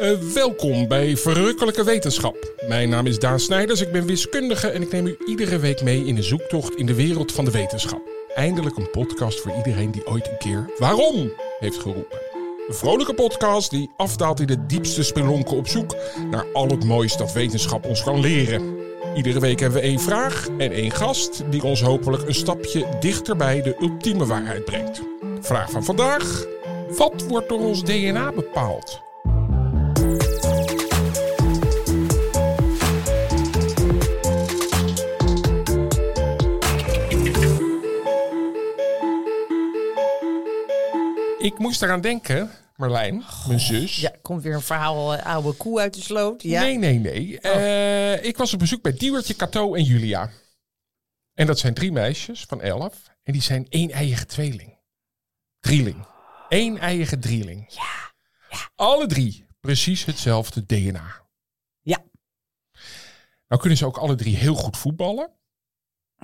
Uh, welkom bij Verrukkelijke Wetenschap. Mijn naam is Daan Snijders, ik ben wiskundige en ik neem u iedere week mee in een zoektocht in de wereld van de wetenschap. Eindelijk een podcast voor iedereen die ooit een keer waarom heeft geroepen. Een vrolijke podcast die afdaalt in de diepste spelonken op zoek naar al het moois dat wetenschap ons kan leren. Iedere week hebben we één vraag en één gast die ons hopelijk een stapje dichter bij de ultieme waarheid brengt. Vraag van vandaag: wat wordt door ons DNA bepaald? Ik moest eraan denken, Marlijn, mijn zus. Ja, komt weer een verhaal uh, oude koe uit de sloot. Ja? Nee, nee, nee. Oh. Uh, ik was op bezoek bij Diewertje, Cato en Julia. En dat zijn drie meisjes van elf. En die zijn één eigen tweeling. Drieling. Eén eigen drieling. Ja. ja. Alle drie precies hetzelfde DNA. Ja. Nou kunnen ze ook alle drie heel goed voetballen.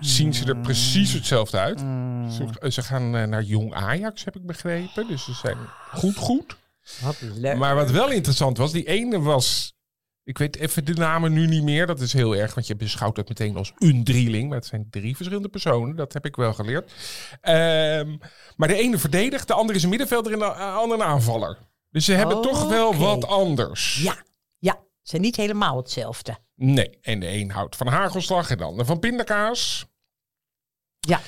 Zien ze er precies hetzelfde uit. Mm. Ze, ze gaan uh, naar Jong Ajax, heb ik begrepen. Dus ze zijn goed, goed. Wat. Maar wat wel interessant was, die ene was... Ik weet even de namen nu niet meer. Dat is heel erg, want je beschouwt het meteen als een drieling. Maar het zijn drie verschillende personen. Dat heb ik wel geleerd. Um, maar de ene verdedigt, de andere is een middenvelder en de andere een aanvaller. Dus ze hebben Oh, toch wel wat anders. Ja, ja. Ze zijn niet helemaal hetzelfde. Nee, en de een houdt van hagelslag en de ander van pindakaas. Ja.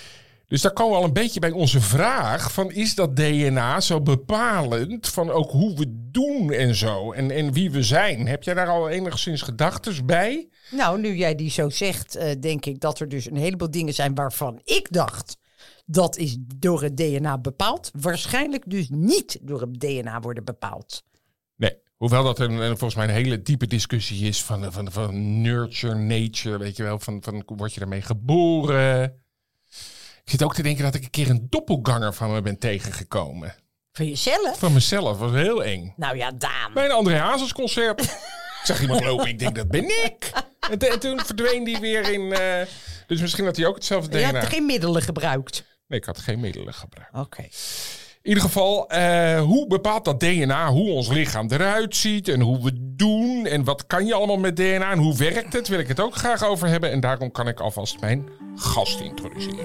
Dus daar komen we al een beetje bij onze vraag van is dat DNA zo bepalend van ook hoe we doen en zo en, en wie we zijn? Heb jij daar al enigszins gedachten bij? Nou, nu jij die zo zegt, eh, denk ik dat er dus een heleboel dingen zijn waarvan ik dacht. Dat is door het DNA bepaald. Waarschijnlijk dus niet door het DNA worden bepaald. Hoewel dat een, een- volgens mij een hele diepe discussie is van, van, van nurture, nature, weet je wel, van, van word je ermee geboren? Ik zit ook te denken dat ik een keer een doppelganger van me ben tegengekomen. Van jezelf? Van mezelf, was heel eng. Nou ja, Daan. Bij een André Hazes concert. ik zag iemand lopen, ik denk dat ben ik. En, en toen verdween die weer in... eh, dus misschien had hij ook hetzelfde Je DNA. hebt geen middelen gebruikt. Nee, ik had geen middelen gebruikt. Oké. In ieder geval, eh, hoe bepaalt dat DNA hoe ons lichaam eruit ziet en hoe we doen en wat kan je allemaal met DNA en hoe werkt het? Wil ik het ook graag over hebben en daarom kan ik alvast mijn gast introduceren.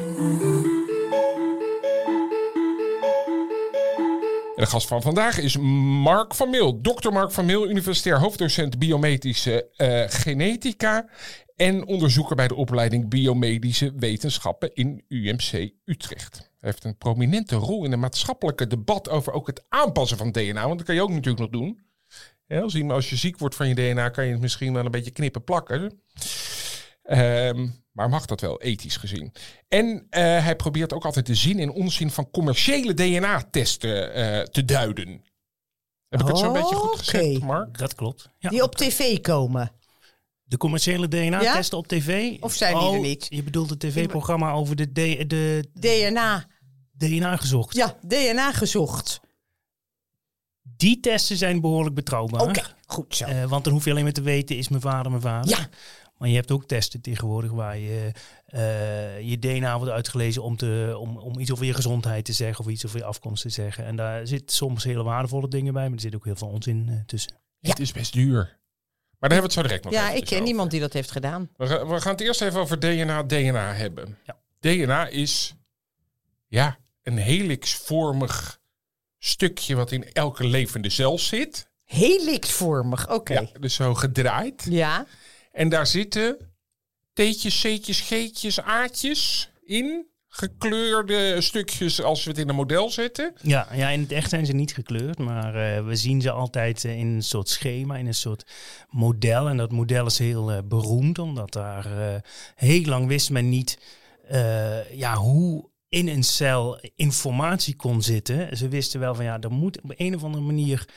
En de gast van vandaag is Mark van Meel, Dr. Mark van Meel, universitair hoofddocent biomedische eh, genetica en onderzoeker bij de opleiding biomedische wetenschappen in UMC Utrecht. Hij heeft een prominente rol in het maatschappelijke debat over ook het aanpassen van DNA, want dat kan je ook natuurlijk nog doen. Ja, als, iemand- als je ziek wordt van je DNA, kan je het misschien wel een beetje knippen plakken. Ehm, maar mag dat wel, ethisch gezien. En eh, hij probeert ook altijd de zin en onzin van commerciële DNA-testen eh, te duiden. Heb ik het zo'n beetje goed gezegd, Mark? Dat klopt. Ja. Die op tv komen. De commerciële DNA-testen op tv. Of zijn die er Oh, niet? Je bedoelt het tv-programma over de, de DNA. DNA gezocht. Ja, DNA gezocht. Die testen zijn behoorlijk betrouwbaar. Oké, goed zo. Eh, want dan hoef je alleen maar te weten, is mijn vader mijn vader? Ja. Maar je hebt ook testen tegenwoordig waar je eh, je DNA wordt uitgelezen om, te, om, om iets over je gezondheid te zeggen of iets over je afkomst te zeggen. En daar zit soms hele waardevolle dingen bij, maar er zit ook heel veel onzin eh, tussen. Het is best duur. Maar daar hebben we het zo direct nog Ja, ik ken over. iemand die dat heeft gedaan. We, gaan- we gaan het eerst even over DNA, DNA hebben. Ja. DNA is ja, een helixvormig stukje wat in elke levende cel zit. Helixvormig, oké. Ja, dus zo gedraaid. Ja. En daar zitten T'tjes, C'tjes, G'tjes, A'tjes in. Gekleurde stukjes als we het in een model zetten. Ja, ja, in het echt zijn ze niet gekleurd, maar eh, we zien ze altijd eh, in een soort schema, in een soort model. En dat model is heel eh, beroemd, omdat daar eh, heel lang wist men niet eh, ja, hoe in een cel informatie kon zitten. Ze wisten wel van ja, er moet op een of andere manier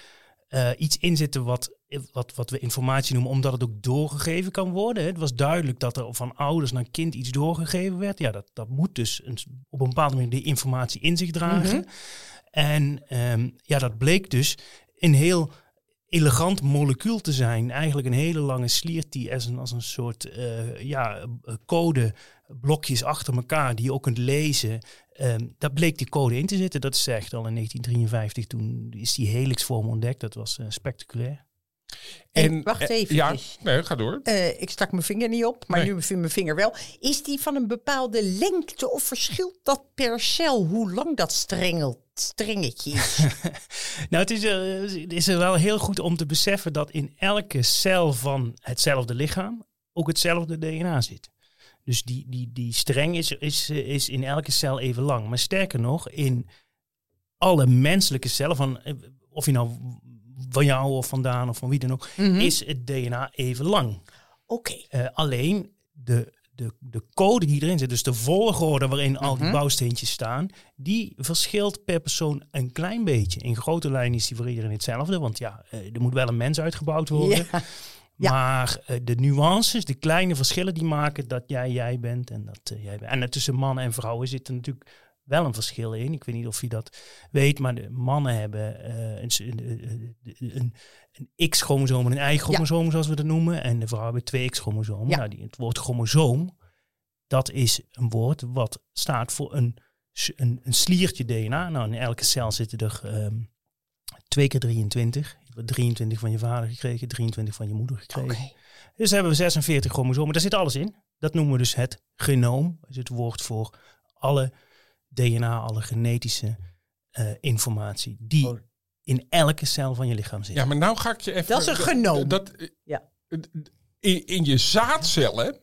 eh, iets in zitten wat, wat, wat we informatie noemen, omdat het ook doorgegeven kan worden. Het was duidelijk dat er van ouders naar kind iets doorgegeven werd. Ja, dat, dat moet dus een, op een bepaalde manier die informatie in zich dragen. En ehm, ja, dat bleek dus een heel elegant molecuul te zijn. Eigenlijk een hele lange sliert die als een, soort eh, ja, eh, code blokjes achter elkaar die je ook kunt lezen. Ehm daar bleek die code in te zitten. Dat is echt al in 1953. Toen is die helixvorm ontdekt. Dat was eh, spectaculair. En, wacht eh, even. Ja, nee, ga door. Eh, ik stak mijn vinger niet op, maar Nee. nu vind mijn vinger wel. Is die van een bepaalde lengte of verschilt dat per cel hoe lang dat strengelt, strengetje is? Nou, het is, er, het is er wel heel goed om te beseffen dat in elke cel van hetzelfde lichaam ook hetzelfde DNA zit. Dus die, die, die streng is, is, is in elke cel even lang. Maar sterker nog, in alle menselijke cellen, van, eh, of je nou van jou of vandaan of van wie dan ook, is het DNA even lang. Oké. Eh, alleen de, de, de code die erin zit, dus de volgorde waarin al die bouwsteentjes staan, die verschilt per persoon een klein beetje. In grote lijnen is die voor iedereen hetzelfde, want ja, eh, er moet wel een mens uitgebouwd worden. Ja. Ja. Maar eh, de nuances, de kleine verschillen die maken dat jij jij bent en dat jij bent. En tussen mannen en vrouwen zit er natuurlijk wel een verschil in. Ik weet niet of je dat weet, maar de mannen hebben eh, een, s- een, een, een, X-chromosoom en een Y-chromosoom, zoals we dat noemen. En de vrouwen hebben twee X-chromosomen. Ja. Nou, die, het woord chromosoom, dat is een woord wat staat voor een, een, een sliertje DNA. Nou, in elke cel zitten er ehm, twee keer 23. Je hebt 23 van je vader gekregen, 23 van je moeder gekregen. Dus hebben we 46 chromosomen. Daar zit alles in. Dat noemen we dus het genoom. Dat is het woord voor alle DNA, alle genetische eh, informatie die Oh. in elke cel van je lichaam zit. Ja, maar nou ga ik je even... Dat is een genoom. Dat, eh, Ja. in, in je zaadcellen,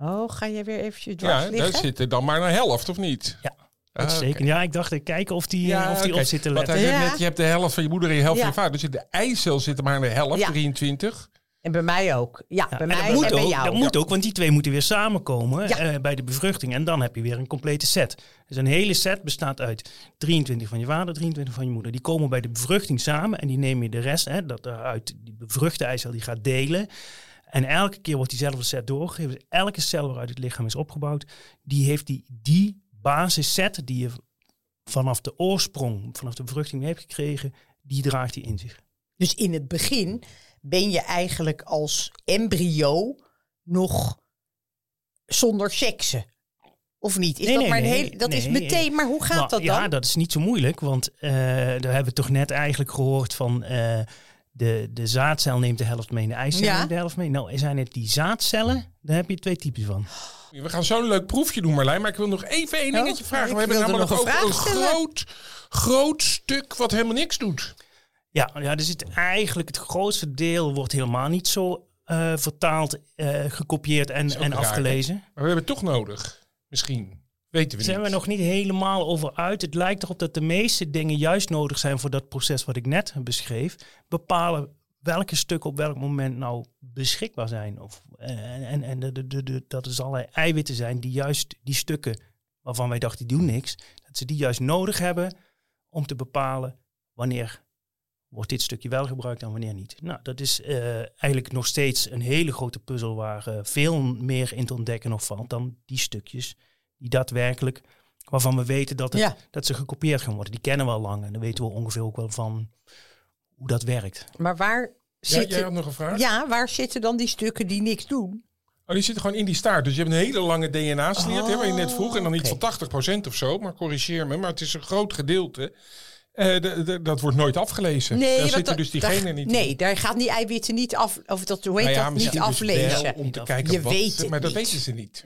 Oh, ga jij weer eventjes dwars ja, daar liggen? zit er dan maar een helft, of niet? Ja, Ah, Uitstekend. oké. Ja, ik dacht, ik kijken of die, Ja, of die op zit te Want letten. hij zei Ja. net, je hebt de helft van je moeder en de helft Ja. van je vader. Dus in de eicel zit er maar de helft, Ja. 23. En bij mij ook. Ja, Ja, bij en mij dat moet, en bij ook, jou. dat moet ook, want die twee moeten weer samenkomen Ja. eh, bij de bevruchting. En dan heb je weer een complete set. Dus een hele set bestaat uit 23 van je vader, 23 van je moeder. Die komen bij de bevruchting samen en die neem je de rest, hè, dat eruit die bevruchte eicel, die gaat delen. En elke keer wordt diezelfde set doorgegeven. Dus elke cel waaruit het lichaam is opgebouwd, die heeft die, die basisset die je vanaf de oorsprong, vanaf de bevruchting mee hebt gekregen, die draagt hij in zich. Dus in het begin ben je eigenlijk als embryo nog zonder seksen. Of niet? Is Nee, dat nee, maar een nee, hele. Dat is nee. meteen. Maar hoe gaat Nou, dat dan? Ja, dat is niet zo moeilijk, want eh, daar hebben we toch net eigenlijk gehoord van eh, de, de zaadcel neemt de helft mee en de eicel Ja. neemt de helft mee. Nou, zijn het die zaadcellen, daar heb je twee types van. We gaan zo'n leuk proefje doen, Marlijn. Maar ik wil nog even één Oh, dingetje vragen. We hebben namelijk nog ook een vraag een stellen. groot, groot stuk wat helemaal niks doet. Ja, ja, er zit eigenlijk het grootste deel wordt helemaal niet zo eh, vertaald, eh, gekopieerd en, en raar, hè? afgelezen. Maar we hebben het toch nodig. Misschien. Weten we Daar zijn niet. we nog niet helemaal over uit. Het lijkt erop dat de meeste dingen juist nodig zijn voor dat proces wat ik net beschreef. Bepalen welke stukken op welk moment nou beschikbaar zijn. Of, eh, en en, en de, de, de, de- dat er allerlei eiwitten zijn die juist die stukken waarvan wij dachten die doen niks, dat ze die juist nodig hebben om te bepalen wanneer wordt dit stukje wel gebruikt en wanneer niet. Nou, dat is eh, eigenlijk nog steeds een hele grote puzzel waar eh, veel meer in te ontdekken nog valt dan die stukjes die daadwerkelijk, waarvan we weten dat, het, Ja. dat ze gekopieerd gaan worden. Die kennen we al lang en dan weten we ongeveer ook wel van hoe dat werkt. Maar waar Ja, zitten, jij ja, had nog een vraag? waar zitten dan die stukken die niks doen? Oh, die zitten gewoon in die staart. Dus je hebt een hele lange DNA-sliert, hè, waar je net vroeg. En dan iets Oh, van 80% of zo. Maar corrigeer me. Maar het is een groot gedeelte. Eh, de- de- dat wordt nooit afgelezen. Nee, Daar zitten dat- dus diegene daar- niet Nee, in. daar gaat die eiwitten niet af. Of dat, hoe heet Nou ja, dat? Niet dus aflezen. om te kijken Je wat, weet het Maar dat niet. weten ze niet.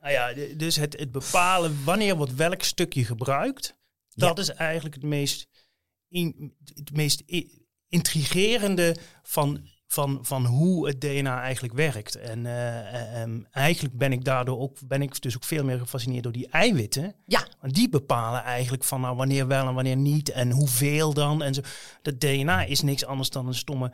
Nou ja, dus het, het bepalen wanneer wordt welk stukje gebruikt, dat is eigenlijk het meest, in, het meest intrigerende van, van, van hoe het DNA eigenlijk werkt. En eh, ehm, eigenlijk ben ik daardoor ook, ben ik dus ook veel meer gefascineerd door die eiwitten. Ja, Want die bepalen eigenlijk van nou, wanneer wel en wanneer niet en hoeveel dan. En zo. Dat DNA is niks anders dan een stomme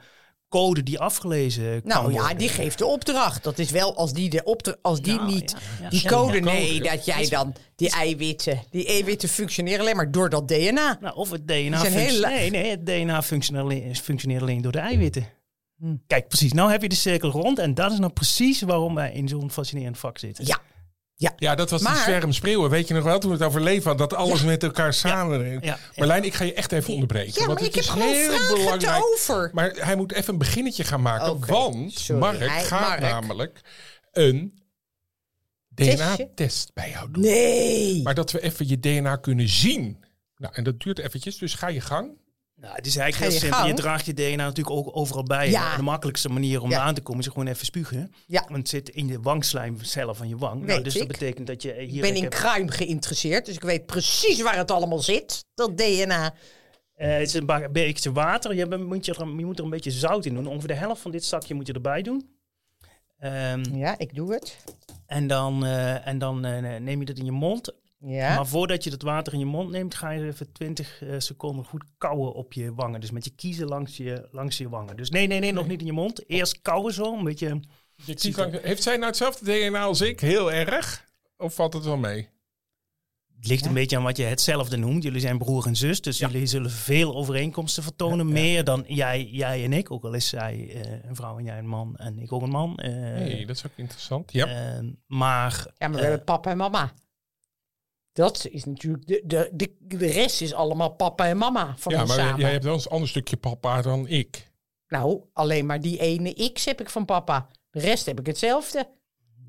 code die afgelezen kan nou ja, worden. die geeft de opdracht. Dat is wel als die, de opdra- als die Nou, niet. ja, ja. Die Ja, code, nee, dat jij dan die eiwitten. Die eiwitten functioneren alleen maar door dat DNA. Nou, of het DNA, zijn funct- heel laag. nee, nee, het DNA functioneert alleen, functioneert alleen door de eiwitten. Hm. Kijk, precies. Nou heb je de cirkel rond. En dat is nou precies waarom wij in zo'n fascinerend vak zitten. Ja, Ja, dat was die Maar- zwermspreeuwen. Weet je nog wel, toen we het over leven hadden, dat alles met elkaar samen... Ja, ja. Marlijn, ik ga je echt even onderbreken. ja want maar ik het heb is gewoon heel belangrijk. over. Maar hij moet even een beginnetje gaan maken. Want sorry. Mark Hij- gaat Mark. namelijk een? DNA-test bij jou doen. Nee. Maar dat we even je DNA kunnen zien. Nou, en dat duurt eventjes, dus ga je gang. Nou, het is eigenlijk heel je simpel. Je draagt je DNA natuurlijk ook overal bij. Ja. De makkelijkste manier om Ja. aan te komen is gewoon even spugen. Ja. Want het zit in de wangslijmcellen van je wang. nou, dus ik. dat betekent dat je hier... Ik ben in heb- kruim geïnteresseerd, dus ik weet precies waar het allemaal zit. Dat DNA. Eh, het is een beetje water. Je, moet je, er, je moet er een beetje zout in doen. Ongeveer de helft van dit zakje moet je erbij doen. Ehm, Ja, ik doe het. En dan, eh, en dan eh, neem je dat in je mond. Ja. Maar voordat je dat water in je mond neemt, ga je even 20 eh, seconden goed kauwen op je wangen. Dus met je kiezen langs je, langs je wangen. Dus nee, nee, nee, nog niet in je mond. Eerst kauwen zo, een beetje... Je heeft zij nou hetzelfde DNA als ik? Heel erg? Of valt het wel mee? Het ligt een beetje aan wat je hetzelfde noemt. Jullie zijn broer en zus, dus jullie zullen veel overeenkomsten vertonen. Meer dan jij, jij en ik. Ook al is zij eh, een vrouw en jij een man en ik ook een man. Eh, Nee, dat is ook interessant. Ja. maar Ja, maar we hebben papa en mama. Dat is natuurlijk, de, de, de, de rest is allemaal papa en mama van ja, ons maar samen. jij hebt wel eens een ander stukje papa dan ik. Nou, alleen maar die ene X heb ik van papa. De rest heb ik hetzelfde.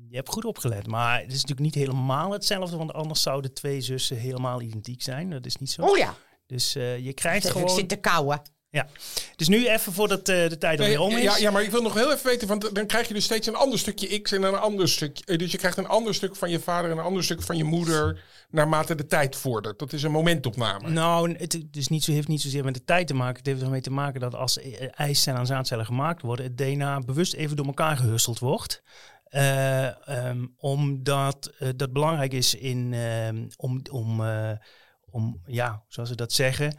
je hebt goed opgelet. Maar het is natuurlijk niet helemaal hetzelfde. Want anders zouden twee zussen helemaal identiek zijn. Dat is niet zo. Oh ja, Dus eh, je krijgt zeg, ik gewoon... zit te kauwen. Ja. Dus nu even voordat eh, de tijd alweer om is. ja, ja, maar ik wil nog heel even weten, want dan krijg je dus steeds een ander stukje X en een ander stukje. eh, Dus je krijgt een ander stuk van je vader en een ander stuk van je moeder naarmate de tijd vordert. Dat is een momentopname. Nou, het dus niet zo, heeft niet zozeer met de tijd te maken. Het heeft ermee te maken dat als eh, eicellen en zaadcellen gemaakt worden, het DNA bewust even door elkaar gehusseld wordt. Eh, ehm, omdat eh, dat belangrijk is in, ehm, om, om, om, ja, zoals ze dat zeggen,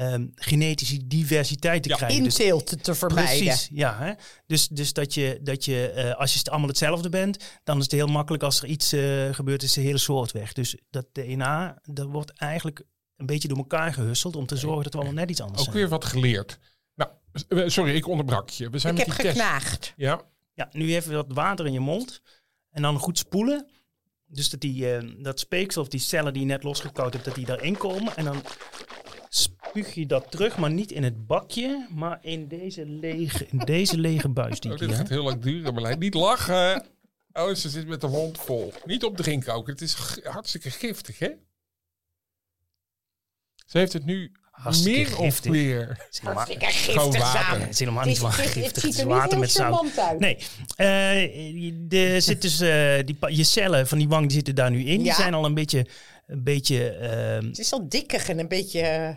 ehm, genetische diversiteit te Ja. krijgen. Dus Inteelt te vermijden. Precies, ja. Hè? Dus, dus dat je, dat je eh, als je het allemaal hetzelfde bent, dan is het heel makkelijk als er iets eh, gebeurt, is de hele soort weg. Dus dat DNA, dat wordt eigenlijk een beetje door elkaar gehusseld om te zorgen dat we allemaal net iets anders Ook zijn. weer wat geleerd. Nou, eh, sorry, ik onderbrak je. We zijn Ik met heb die test. geknaagd. Ja, Ja, nu even wat water in je mond en dan goed spoelen. Dus dat, die, eh, dat speeksel of die cellen die je net losgekauwd hebt, dat die daarin komen. En dan spuug je dat terug, maar niet in het bakje, maar in deze lege, in deze lege buis die oh, dit gaat heel lang duren, Marlijn. Niet lachen. Oh, ze zit met de mond vol. Niet op drinken ook. Het is hartstikke giftig, hè? Ze heeft het nu Hartstikke meer giftig. of meer. Het is helemaal- Hartstikke Gewoon giftig water. samen. Het is helemaal niet het het giftig. ziet Het is er niet water met zout. Nee, eh, er zit dus, eh, die, je cellen van die wang die zitten daar nu in. Die zijn al een beetje, een beetje ehm, Het is al dikkig en een beetje...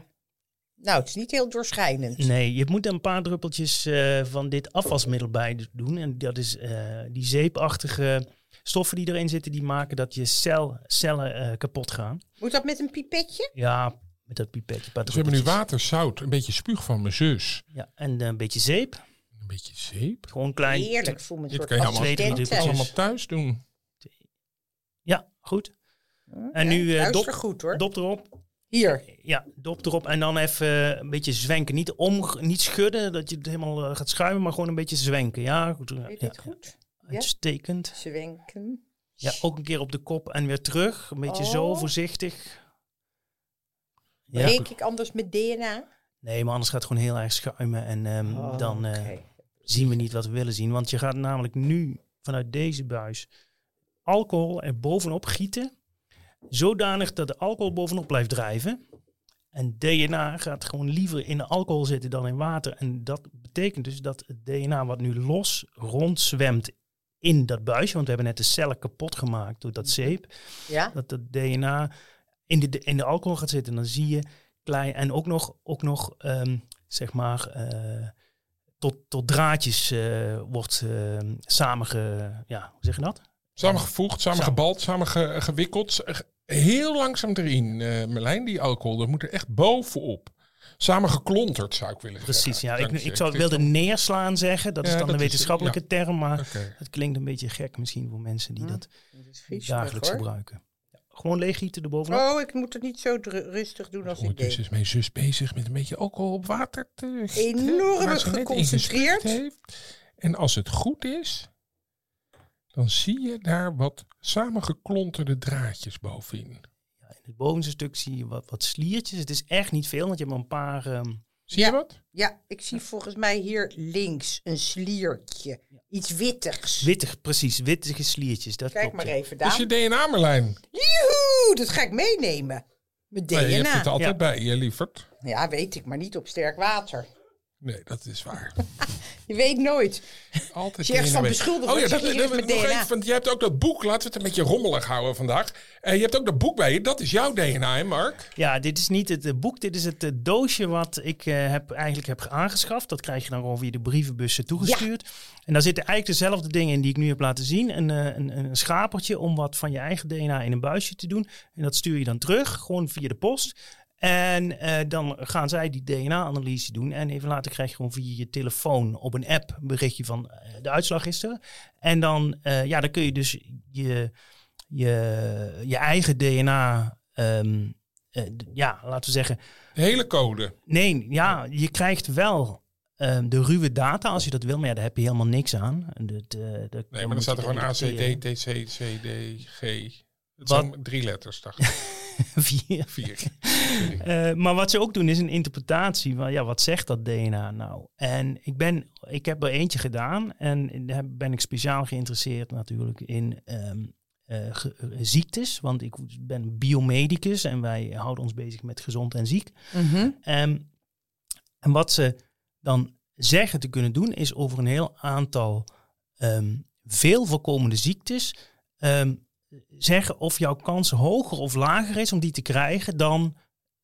Nou, het is niet heel doorschijnend. nee, je moet er een paar druppeltjes eh, van dit afwasmiddel bij doen. En dat is eh, die zeepachtige stoffen die erin zitten, die maken dat je cel, cellen eh, kapot gaan. Moet dat met een pipetje? Ja, met dat pipetje. Dus we hebben nu water, zout, een beetje spuug van mijn zus. Ja, en een beetje zeep. Een beetje zeep. Gewoon een klein. Heerlijk, me een Dit soort kan je allemaal, twee, allemaal thuis doen. Ja, goed. En nu dop, goed hoor. dop erop. Hier. Ja, dop erop en dan even eh, een beetje zwenken. Niet, om, niet schudden, dat je het helemaal eh, gaat schuimen, maar gewoon een beetje zwenken. Ja, goed. Je Ja, goed? Ja? uitstekend. Zwenken. Ja, ook een keer op de kop en weer terug. Een beetje zo Oh. voorzichtig. Ja, Breek ik anders met DNA? nee, maar anders gaat het gewoon heel erg schuimen en ehm, Oh, dan eh, zien we niet wat we willen zien. Want je gaat namelijk nu vanuit deze buis alcohol er bovenop gieten. Zodanig dat de alcohol bovenop blijft drijven. En DNA gaat gewoon liever in de alcohol zitten dan in water. En dat betekent dus dat het DNA wat nu los rondzwemt in dat buisje. Want we hebben net de cellen kapot gemaakt door dat zeep. Ja? Dat het DNA in de, in de alcohol gaat zitten. En dan zie je klein. En ook nog, ook nog ehm, zeg maar. eh, tot, tot draadjes eh, wordt eh, samenge... Ja, hoe zeg je dat? Samengevoegd, samengebald, samengewikkeld. Heel langzaam erin, eh Merlijn, die alcohol. Dat moet er echt bovenop. Samengeklonterd, zou ik willen Precies, zeggen. ja. Ik, ik zou, wilde neerslaan zeggen. Dat Ja, is dan dat de is- wetenschappelijke term. Maar het klinkt een beetje gek misschien voor mensen die Hm. dat dagelijks hoor. gebruiken. Ja, gewoon leeggieten erbovenop. Oh, ik moet het niet zo rustig doen als ik deed. is mijn zus bezig met een beetje alcohol op water te Enorm geconcentreerd. En als het goed is, dan zie je daar wat samengeklonterde draadjes bovenin. Ja, in het bovenste stuk zie je wat, wat sliertjes. Het is echt niet veel, want je hebt maar een paar... ehm, Zie je wat? Ja, ik zie volgens mij hier links een sliertje. Iets wittigs. wittig, precies, wittige sliertjes. Dat Kijk klopt, maar even Dat is daar. je DNA, Merlijn. Joehoe, dat ga ik meenemen. Met Nee, je hebt het DNA. altijd Ja. bij je, lieverd. Ja, weet ik, maar niet op sterk water. Nee, dat is waar. Je weet nooit. Altijd Als je ergens van beschuldigd Oh ja, dat, dat- nog DNA. even, want je hebt ook dat boek. Laten we het een beetje rommelig houden vandaag. Eh, je hebt ook dat boek bij je. Dat is jouw DNA, hè, Mark? Ja, dit is niet het eh, boek, dit is het eh, doosje wat ik eh, heb, eigenlijk heb aangeschaft. Dat krijg je dan gewoon via de brievenbussen toegestuurd. En daar zitten eigenlijk dezelfde dingen in die ik nu heb laten zien. Een, eh, een, een schapertje om wat van je eigen DNA in een buisje te doen. En dat stuur je dan terug, gewoon via de post. En eh, dan gaan zij die DNA-analyse doen. En even later krijg je gewoon via je telefoon op een app een berichtje van eh, de uitslag is er. En dan, eh, ja, dan kun je dus je, je, je eigen DNA, ehm, eh, d- ja, laten we zeggen. De hele code. Nee, ja, je krijgt wel ehm, de ruwe data als je dat wil. Maar ja, daar heb je helemaal niks aan. Dat, eh, dat- Nee, maar dan staat er gewoon. ACD, TC, CD, G. Het Wat? zijn drie letters, dacht ik. Vier. Vier. Eh, maar wat ze ook doen is een interpretatie van ja, wat zegt dat DNA nou? En ik, ben, ik heb er eentje gedaan en daar ben ik speciaal geïnteresseerd natuurlijk in ehm, eh, ge- eh, ziektes. Want ik ben biomedicus en wij houden ons bezig met gezond en ziek. Mhm. Ehm, en wat ze dan zeggen te kunnen doen, is over een heel aantal ehm, veel voorkomende ziektes ehm, zeggen of jouw kans hoger of lager is om die te krijgen dan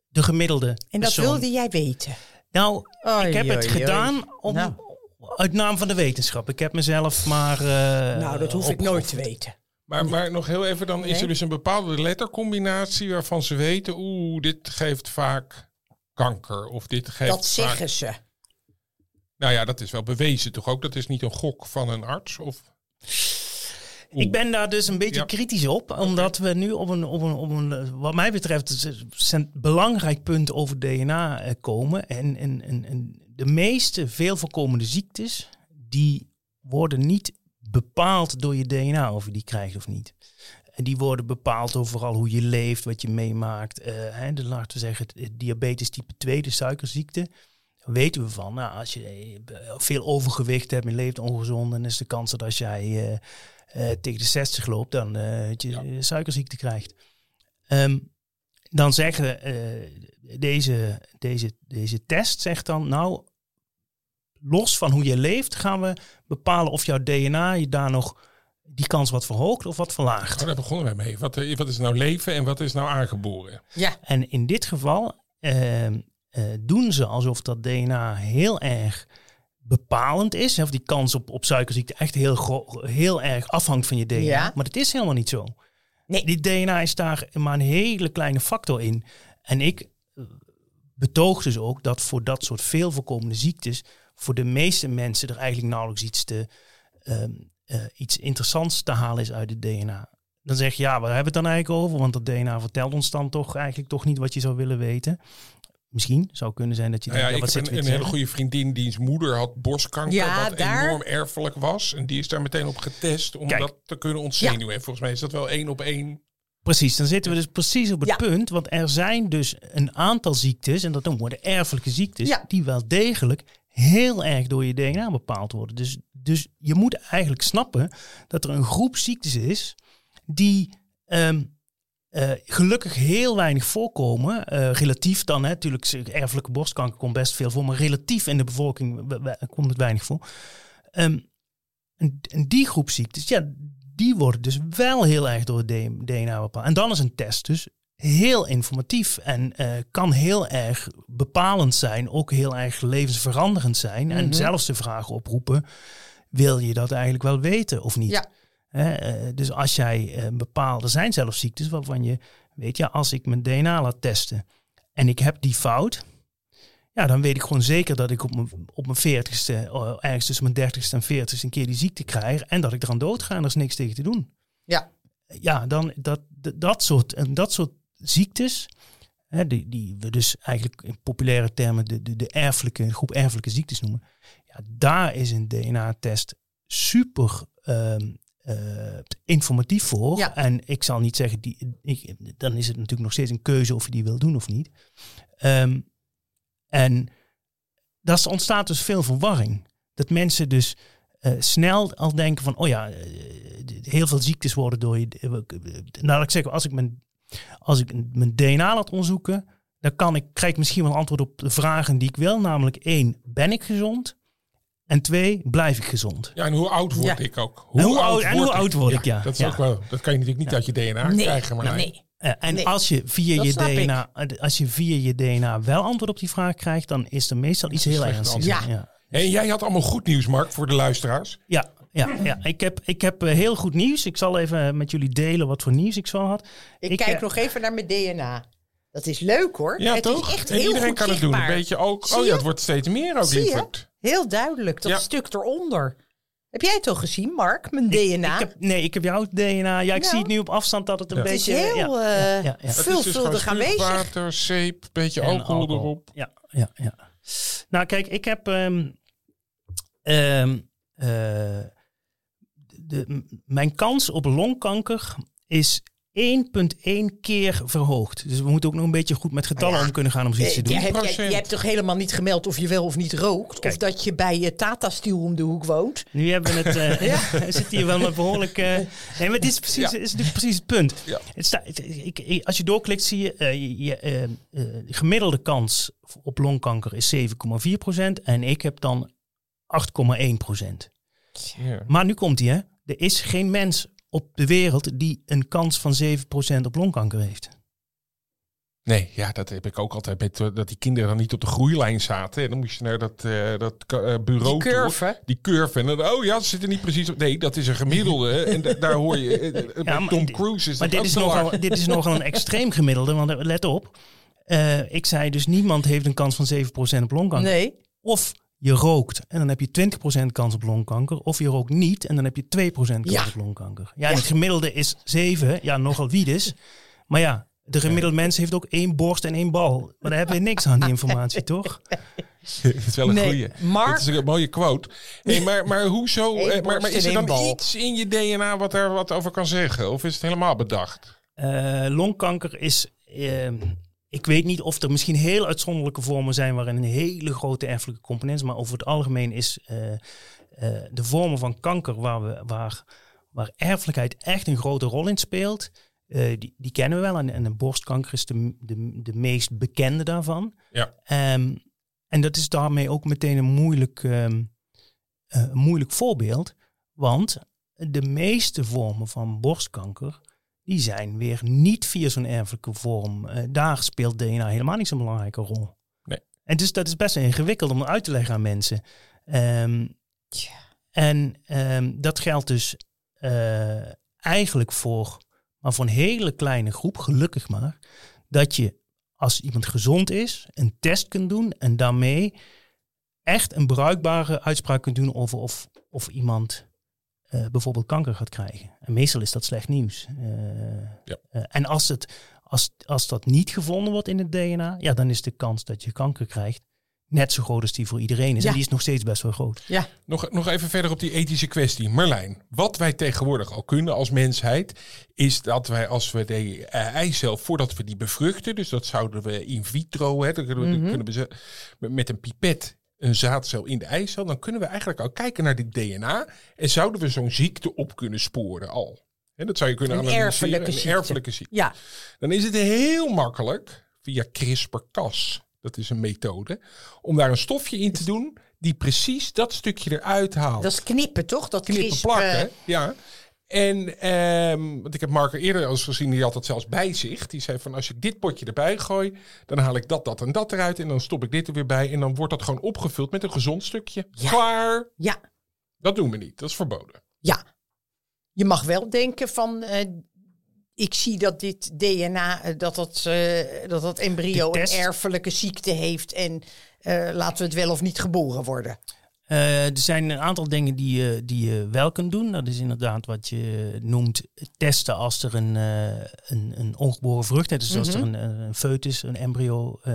de gemiddelde. En dat persoon. wilde jij weten. Nou, ik heb Oei, het oei, gedaan om, Nou. uit naam van de wetenschap. Ik heb mezelf maar. eh, Nou, dat hoef ik nooit te weten. Maar, maar nog heel even, dan is er dus een bepaalde lettercombinatie waarvan ze weten, oeh, dit geeft vaak kanker. Of dit geeft Dat vaak... zeggen ze. Nou ja, dat is wel bewezen toch ook? Dat is niet een gok van een arts? Of... Ik ben daar dus een beetje Ja. kritisch op, omdat we nu op een, op een, op een wat mij betreft, een cent- belangrijk punt over DNA eh, komen. En, en, en, en de meeste veel voorkomende ziektes, die worden niet bepaald door je DNA of je die krijgt of niet. En die worden bepaald door vooral hoe je leeft, wat je meemaakt. hè, de, laten we zeggen, diabetes type 2, de suikerziekte. Weten we van, nou, als je eh, veel overgewicht hebt en je leeft ongezond, dan is de kans dat als jij eh, tegen de 60 loopt, dan eh, dat je Ja. eh, suikerziekte krijgt. Ehm, dan zeggen eh, deze, deze, deze test zegt dan, nou, los van hoe je leeft, gaan we bepalen of jouw DNA je daar nog die kans wat verhoogt of wat verlaagt. Oh, daar begonnen we mee. Wat, wat is nou leven en wat is nou aangeboren? Ja. En in dit geval ehm, eh, doen ze alsof dat DNA heel erg bepalend is. Of die kans op, op suikerziekte echt heel, heel erg afhangt van je DNA. Ja. Maar dat is helemaal niet zo. Nee. Die DNA is daar maar een hele kleine factor in. En ik eh, betoog dus ook dat voor dat soort veel voorkomende ziektes... voor de meeste mensen er eigenlijk nauwelijks iets, te, ehm, eh, iets interessants te halen is uit het DNA. Dan zeg je, ja, waar hebben we het dan eigenlijk over? Want dat DNA vertelt ons dan toch eigenlijk toch niet wat je zou willen weten. Misschien zou kunnen zijn dat je Nou ja, denkt, ik ja, heb wat een, hele goede vriendin diens moeder had borstkanker, Ja, wat daar- enorm erfelijk was. En die is daar meteen op getest om Kijk. dat te kunnen ontzenuwen. En volgens mij is dat wel één op één. Precies, dan zitten we dus precies op het Ja. punt. Want er zijn dus een aantal ziektes, en dat dan worden erfelijke ziektes, Ja. die wel degelijk heel erg door je DNA bepaald worden. Dus, dus je moet eigenlijk snappen dat er een groep ziektes is die ehm, eh, gelukkig heel weinig voorkomen. Eh, relatief dan, hè, natuurlijk, erfelijke borstkanker komt best veel voor, maar relatief in de bevolking komt het weinig voor. Ehm, en, en die groep ziektes, ja, die worden dus wel heel erg door het DNA bepaald. En dan is een test dus heel informatief en eh, kan heel erg bepalend zijn, ook heel erg levensveranderend zijn. En Mhm. zelfs de vraag oproepen, wil je dat eigenlijk wel weten of niet? Ja. Hè, eh, dus als jij eh, bepaalde, er zijn zelfs ziektes waarvan je weet, ja, als ik mijn DNA laat testen en ik heb die fout, ja, dan weet ik gewoon zeker dat ik op mijn, op mijn 40ste, eh, ergens tussen mijn 30ste en 40ste een keer die ziekte krijg en dat ik eraan dood ga en er is niks tegen te doen. Ja. Ja, dan dat, dat, soort, en dat soort ziektes, hè, die, die we dus eigenlijk in populaire termen de, de, de erfelijke, groep erfelijke ziektes noemen, ja, daar is een DNA-test super ehm, eh, informatief voor. Ja. En ik zal niet zeggen, die, ik, dan is het natuurlijk nog steeds een keuze of je die wil doen of niet. Ehm, en daar ontstaat dus veel verwarring. Dat mensen dus eh, snel al denken van, oh ja, eh, heel veel ziektes worden door je... Nou, ik zeggen, als ik mijn Als ik mijn DNA laat onderzoeken, dan kan ik, krijg ik misschien wel een antwoord op de vragen die ik wil. Namelijk één, ben ik gezond? En twee, blijf ik gezond? Ja, en hoe oud word Ja. ik ook? Hoe En hoe oud- en hoe word oud word ik, ja. Dat, is Ja. ook wel, dat kan je natuurlijk niet uit je DNA Nee, krijgen. Maar nee. Eh, en Nee, als, je via je ik. DNA, eh, als je via je DNA wel antwoord op die vraag krijgt, dan is er meestal iets heel ernstigs. antwoord. Ja. En jij had allemaal goed nieuws, Mark, voor de luisteraars. Ja, ja, ja. Ik heb, ik heb eh, heel goed nieuws. Ik zal even met jullie delen wat voor nieuws ik zo had. Ik, Ik, kijk eh, nog even naar mijn DNA. Dat is leuk hoor. Ja, het toch? is echt en heel iedereen goed kan het doen. Een beetje ook. Zie Oh ja, je? het wordt steeds meer ook, Zie je? lieverd. Heel duidelijk, dat Ja. stuk eronder. Heb jij het al gezien, Mark? Mijn DNA. Ik heb, nee, ik heb jouw DNA. Ja, ik Nou. zie het nu op afstand dat het een Ja. het is beetje... heel ja, eh, ja, ja, ja. Het is dus veelvuldig aanwezig. water, zeep, beetje En alcohol, alcohol. erop. Ja, ja, ja. Nou, kijk, ik heb. ehm, ehm, eh, de, mijn kans op longkanker is 1,1 keer verhoogd. Dus we moeten ook nog een beetje goed met getallen Nou ja, om kunnen gaan om zoiets te Eh, doen. jij, hebt, jij, 10%. jij hebt toch helemaal niet gemeld of je wel of niet rookt? Of dat je bij je Tata Steel om de hoek woont? Nu hebben we het. eh zit hier wel met behoorlijk. eh, nee, maar dit is, precies, Ja. is natuurlijk precies het punt. Ja. Het sta, het- ik, ik- als je doorklikt, zie je. eh, je, je, eh, eh, de gemiddelde kans op longkanker is 7,4%. En ik heb dan 8,1%. Ja. Maar nu komt hij, hè? Er is geen mens op de wereld die een kans van 7% op longkanker heeft. Nee, ja, dat heb ik ook altijd met eh, dat die kinderen dan niet op de groeilijn zaten. En dan moest je naar dat, eh, dat eh, bureau Die toe. curve. Die curve. En dan, oh ja, ze zitten niet precies op. Nee, dat is een gemiddelde. en da- daar hoor je. maar Tom Cruise is Maar dat dit ook is, zo nogal, dit is nogal een extreem gemiddelde, want let op. Eh, ik zei dus niemand heeft een kans van 7% op longkanker. Nee. Of je rookt en dan heb je 20% kans op longkanker. Of je rookt niet en dan heb je 2% kans Ja. op longkanker. Ja, en het gemiddelde is 7. Ja, nogal wie dus. Maar ja, de gemiddelde mens heeft ook één borst en één bal. Maar daar hebben we niks aan, die informatie, toch? Het is wel een Nee, goeie. Mark- Het is een mooie quote. Hey, maar, maar hoezo? Eén eh, maar, maar is er dan bal. iets in je DNA wat er wat over kan zeggen? Of is het helemaal bedacht? Eh, longkanker is. ehm, ik weet niet of er misschien heel uitzonderlijke vormen zijn waarin een hele grote erfelijke component is. Maar over het algemeen is eh, eh, de vormen van kanker waar, we, waar, waar erfelijkheid echt een grote rol in speelt. eh, die, die kennen we wel. En, en de borstkanker is de, de, de meest bekende daarvan. Ja. Ehm, en dat is daarmee ook meteen een moeilijk, ehm, eh, een moeilijk voorbeeld. Want de meeste vormen van borstkanker die zijn weer niet via zo'n erfelijke vorm. Eh, daar speelt DNA helemaal niet zo'n belangrijke rol. Nee. En dus dat is best wel ingewikkeld om uit te leggen aan mensen. Ehm, en ehm, dat geldt dus eh, eigenlijk voor, maar voor een hele kleine groep, gelukkig maar, dat je als iemand gezond is, een test kunt doen en daarmee echt een bruikbare uitspraak kunt doen over of, of iemand eh, bijvoorbeeld kanker gaat krijgen. En meestal is dat slecht nieuws. Eh, Ja. eh, en als, het, als, als dat niet gevonden wordt in het DNA, ja, dan is de kans dat je kanker krijgt net zo groot als die voor iedereen is. Ja. En die is nog steeds best wel groot. Ja, Nog, nog even verder op die ethische kwestie. Marlijn, wat wij tegenwoordig al kunnen als mensheid, is dat wij als we de eicel, voordat we die bevruchten, dus dat zouden we in vitro, hè, kunnen we, dan kunnen we ze met- met een pipet een zaadcel in de eicel, dan kunnen we eigenlijk al kijken naar dit DNA en zouden we zo'n ziekte op kunnen sporen al. Hè, dat zou je kunnen Een analyseren. erfelijke een ziekte. erfelijke ziekte. ja. Dan is het heel makkelijk via CRISPR-Cas, dat is een methode, om daar een stofje in te doen die precies dat stukje eruit haalt. dat is knippen toch? Dat knippen plakken, ja. En, ehm, want ik heb Marker eerder al eens gezien, die had dat zelfs bij zich. Die zei van, als ik dit potje erbij gooi, dan haal ik dat, dat en dat eruit. En dan stop ik dit er weer bij. En dan wordt dat gewoon opgevuld met een gezond stukje. Ja. Klaar. ja, Dat doen we niet. Dat is verboden. ja. Je mag wel denken van... eh, ik zie dat dit DNA, eh, dat dat, eh, dat, dat embryo een erfelijke ziekte heeft. En eh, laten we het wel of niet geboren worden. Eh, er zijn een aantal dingen die je, die je wel kunt doen. Dat is inderdaad wat je noemt testen als er een, eh, een, een ongeboren vrucht is. Dus als er een, een foetus, een embryo, eh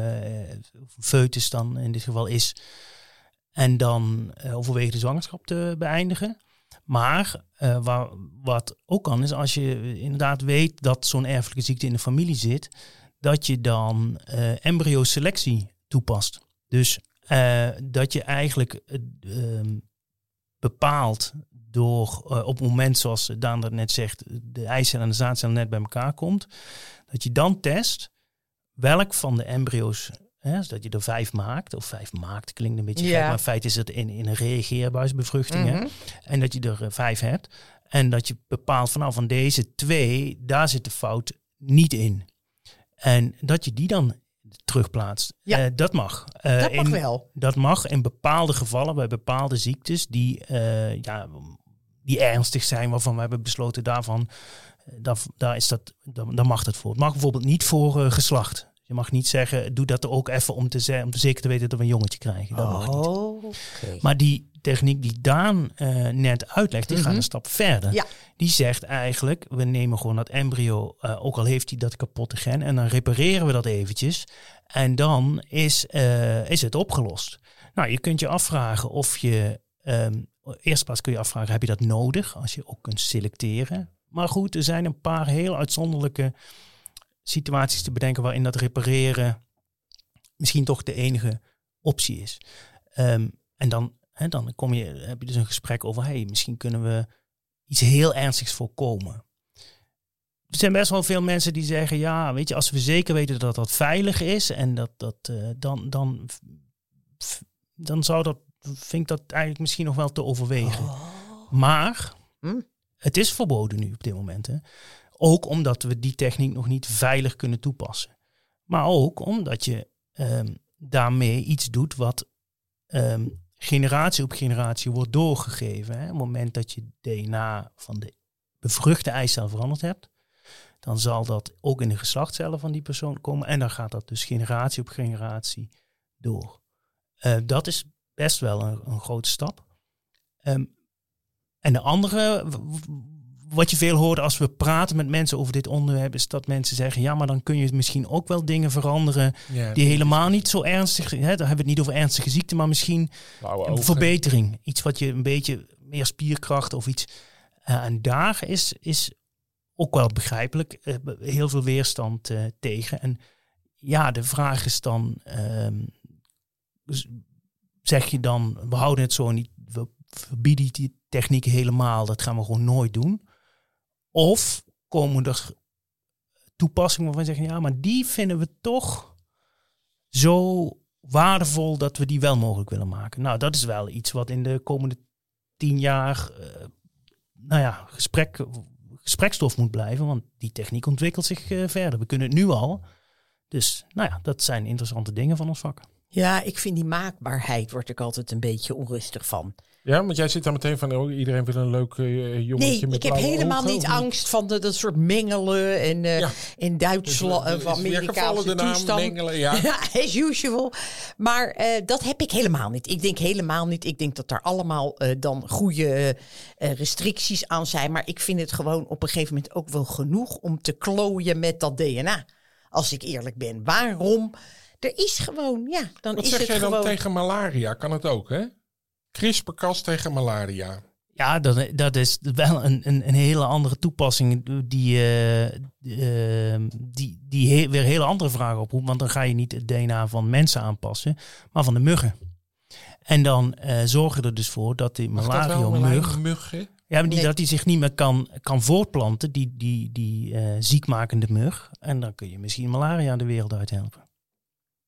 foetus dan in dit geval is. En dan eh, overwege de zwangerschap te beëindigen. Maar waar, wat ook kan is als je inderdaad weet dat zo'n erfelijke ziekte in de familie zit. Dat je dan eh embryo-selectie toepast. Dus eh, dat je eigenlijk eh, ehm, bepaalt door eh, op het moment zoals Daan dat net zegt, de eicel en de zaadcel net bij elkaar komt, dat je dan test welk van de embryo's, hè, dus dat je er vijf maakt, of vijf maakt klinkt een beetje Ja. gek, maar in feite is het in, in een reageerbuisbevruchting, hè, Mhm. en dat je er vijf hebt. En dat je bepaalt van nou van deze twee, daar zit de fout niet in. En dat je die dan terugplaatst. Ja. Eh, dat mag. Eh, Dat mag in- wel. dat mag in bepaalde gevallen, bij bepaalde ziektes die, eh, ja, die ernstig zijn, waarvan we hebben besloten daarvan, daar, daar, is dat, daar, daar mag dat voor. Het mag bijvoorbeeld niet voor geslacht. Je mag niet zeggen, doe dat er ook even om te, om zeker te weten dat we een jongetje krijgen. Dat mag niet. Oh. Maar die techniek die Daan eh, net uitlegt, die gaat Mhm. een stap verder. Ja. Die zegt eigenlijk, we nemen gewoon dat embryo, eh, ook al heeft hij dat kapotte gen, en dan repareren we dat eventjes. En dan is, eh, is het opgelost. Nou, je kunt je afvragen of je, ehm eerst plaats kun je afvragen, heb je dat nodig? Als je ook kunt selecteren. Maar goed, er zijn een paar heel uitzonderlijke situaties te bedenken waarin dat repareren misschien toch de enige optie is. Ehm, en dan, hè, dan kom je, heb je dus een gesprek over, hey, misschien kunnen we iets heel ernstigs voorkomen. Er zijn best wel veel mensen die zeggen, ja, weet je, als we zeker weten dat dat veilig is en dat, dat eh, dan, dan, dan zou dat, vind ik dat eigenlijk misschien nog wel te overwegen. Maar Hm? het is verboden nu op dit moment. Hè. Ook omdat we die techniek nog niet veilig kunnen toepassen. Maar ook omdat je ehm, daarmee iets doet wat ehm, generatie op generatie wordt doorgegeven. Hè. Op het moment dat je DNA van de bevruchte eicel veranderd hebt, dan zal dat ook in de geslachtscellen van die persoon komen. En dan gaat dat dus generatie op generatie door. Eh, dat is best wel een, een grote stap. Ehm, en de andere, wat je veel hoort als we praten met mensen over dit onderwerp, is dat mensen zeggen: ja, maar dan kun je misschien ook wel dingen veranderen Ja, die helemaal niet zo ernstig zijn. Dan hebben we het niet over ernstige ziekte, maar misschien een verbetering. Iets wat je een beetje meer spierkracht of iets. Eh, en daar is, is ook wel begrijpelijk eh, heel veel weerstand eh, tegen. En ja, de vraag is dan: ehm, z- zeg je dan, we houden het zo niet, we verbieden die techniek helemaal, dat gaan we gewoon nooit doen. Of komen er toepassingen waarvan zeggen, ja, maar die vinden we toch zo waardevol dat we die wel mogelijk willen maken. Nou, dat is wel iets wat in de komende tien jaar, eh, nou ja, gesprek, gesprekstof moet blijven, want die techniek ontwikkelt zich eh, verder. We kunnen het nu al. Dus, nou ja, dat zijn interessante dingen van ons vak. Ja, ik vind die maakbaarheid, word ik altijd een beetje onrustig van. Ja, want jij zit daar meteen van, oh, iedereen wil een leuk eh, jongetje Nee, met ik heb helemaal ogen, niet angst van de, dat soort mengelen en Ja. in Duitsland Dus, gevallen Amerikaanse toestand. mengelen, ja. as usual. Maar dat heb ik helemaal niet. Ik denk helemaal niet. Ik denk dat er allemaal dan goede restricties aan zijn. Maar ik vind het gewoon op een gegeven moment ook wel genoeg om te klooien met dat DNA. Als ik eerlijk ben. Waarom? Er is gewoon, ja, dan Wat is zeg het jij dan gewoon. tegen malaria? Kan het ook, hè? CRISPR-Cas tegen malaria. Ja, dat, dat is wel een, een, een hele andere toepassing die, eh, eh, die, die he- weer hele andere vragen oproept. Want dan ga je niet het DNA van mensen aanpassen, maar van de muggen. En dan eh zorgen er dus voor dat die malaria-mug, muggen? ja, maar die, Nee. dat die zich niet meer kan, kan voortplanten, die, die, die eh, ziekmakende mug. En dan kun je misschien malaria de wereld uit helpen.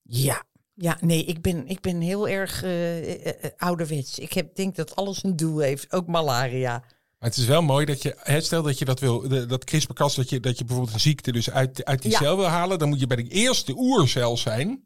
Ja. Ja, nee, ik ben, ik ben heel erg eh, eh, eh, ouderwets. Ik heb, denk dat alles een doel heeft, ook malaria. Maar het is wel mooi dat je, hè, stel dat je dat wil, de- dat CRISPR-Cas, dat je, dat je bijvoorbeeld een ziekte dus uit, uit die Ja. cel wil halen, dan moet je bij de eerste oercel zijn.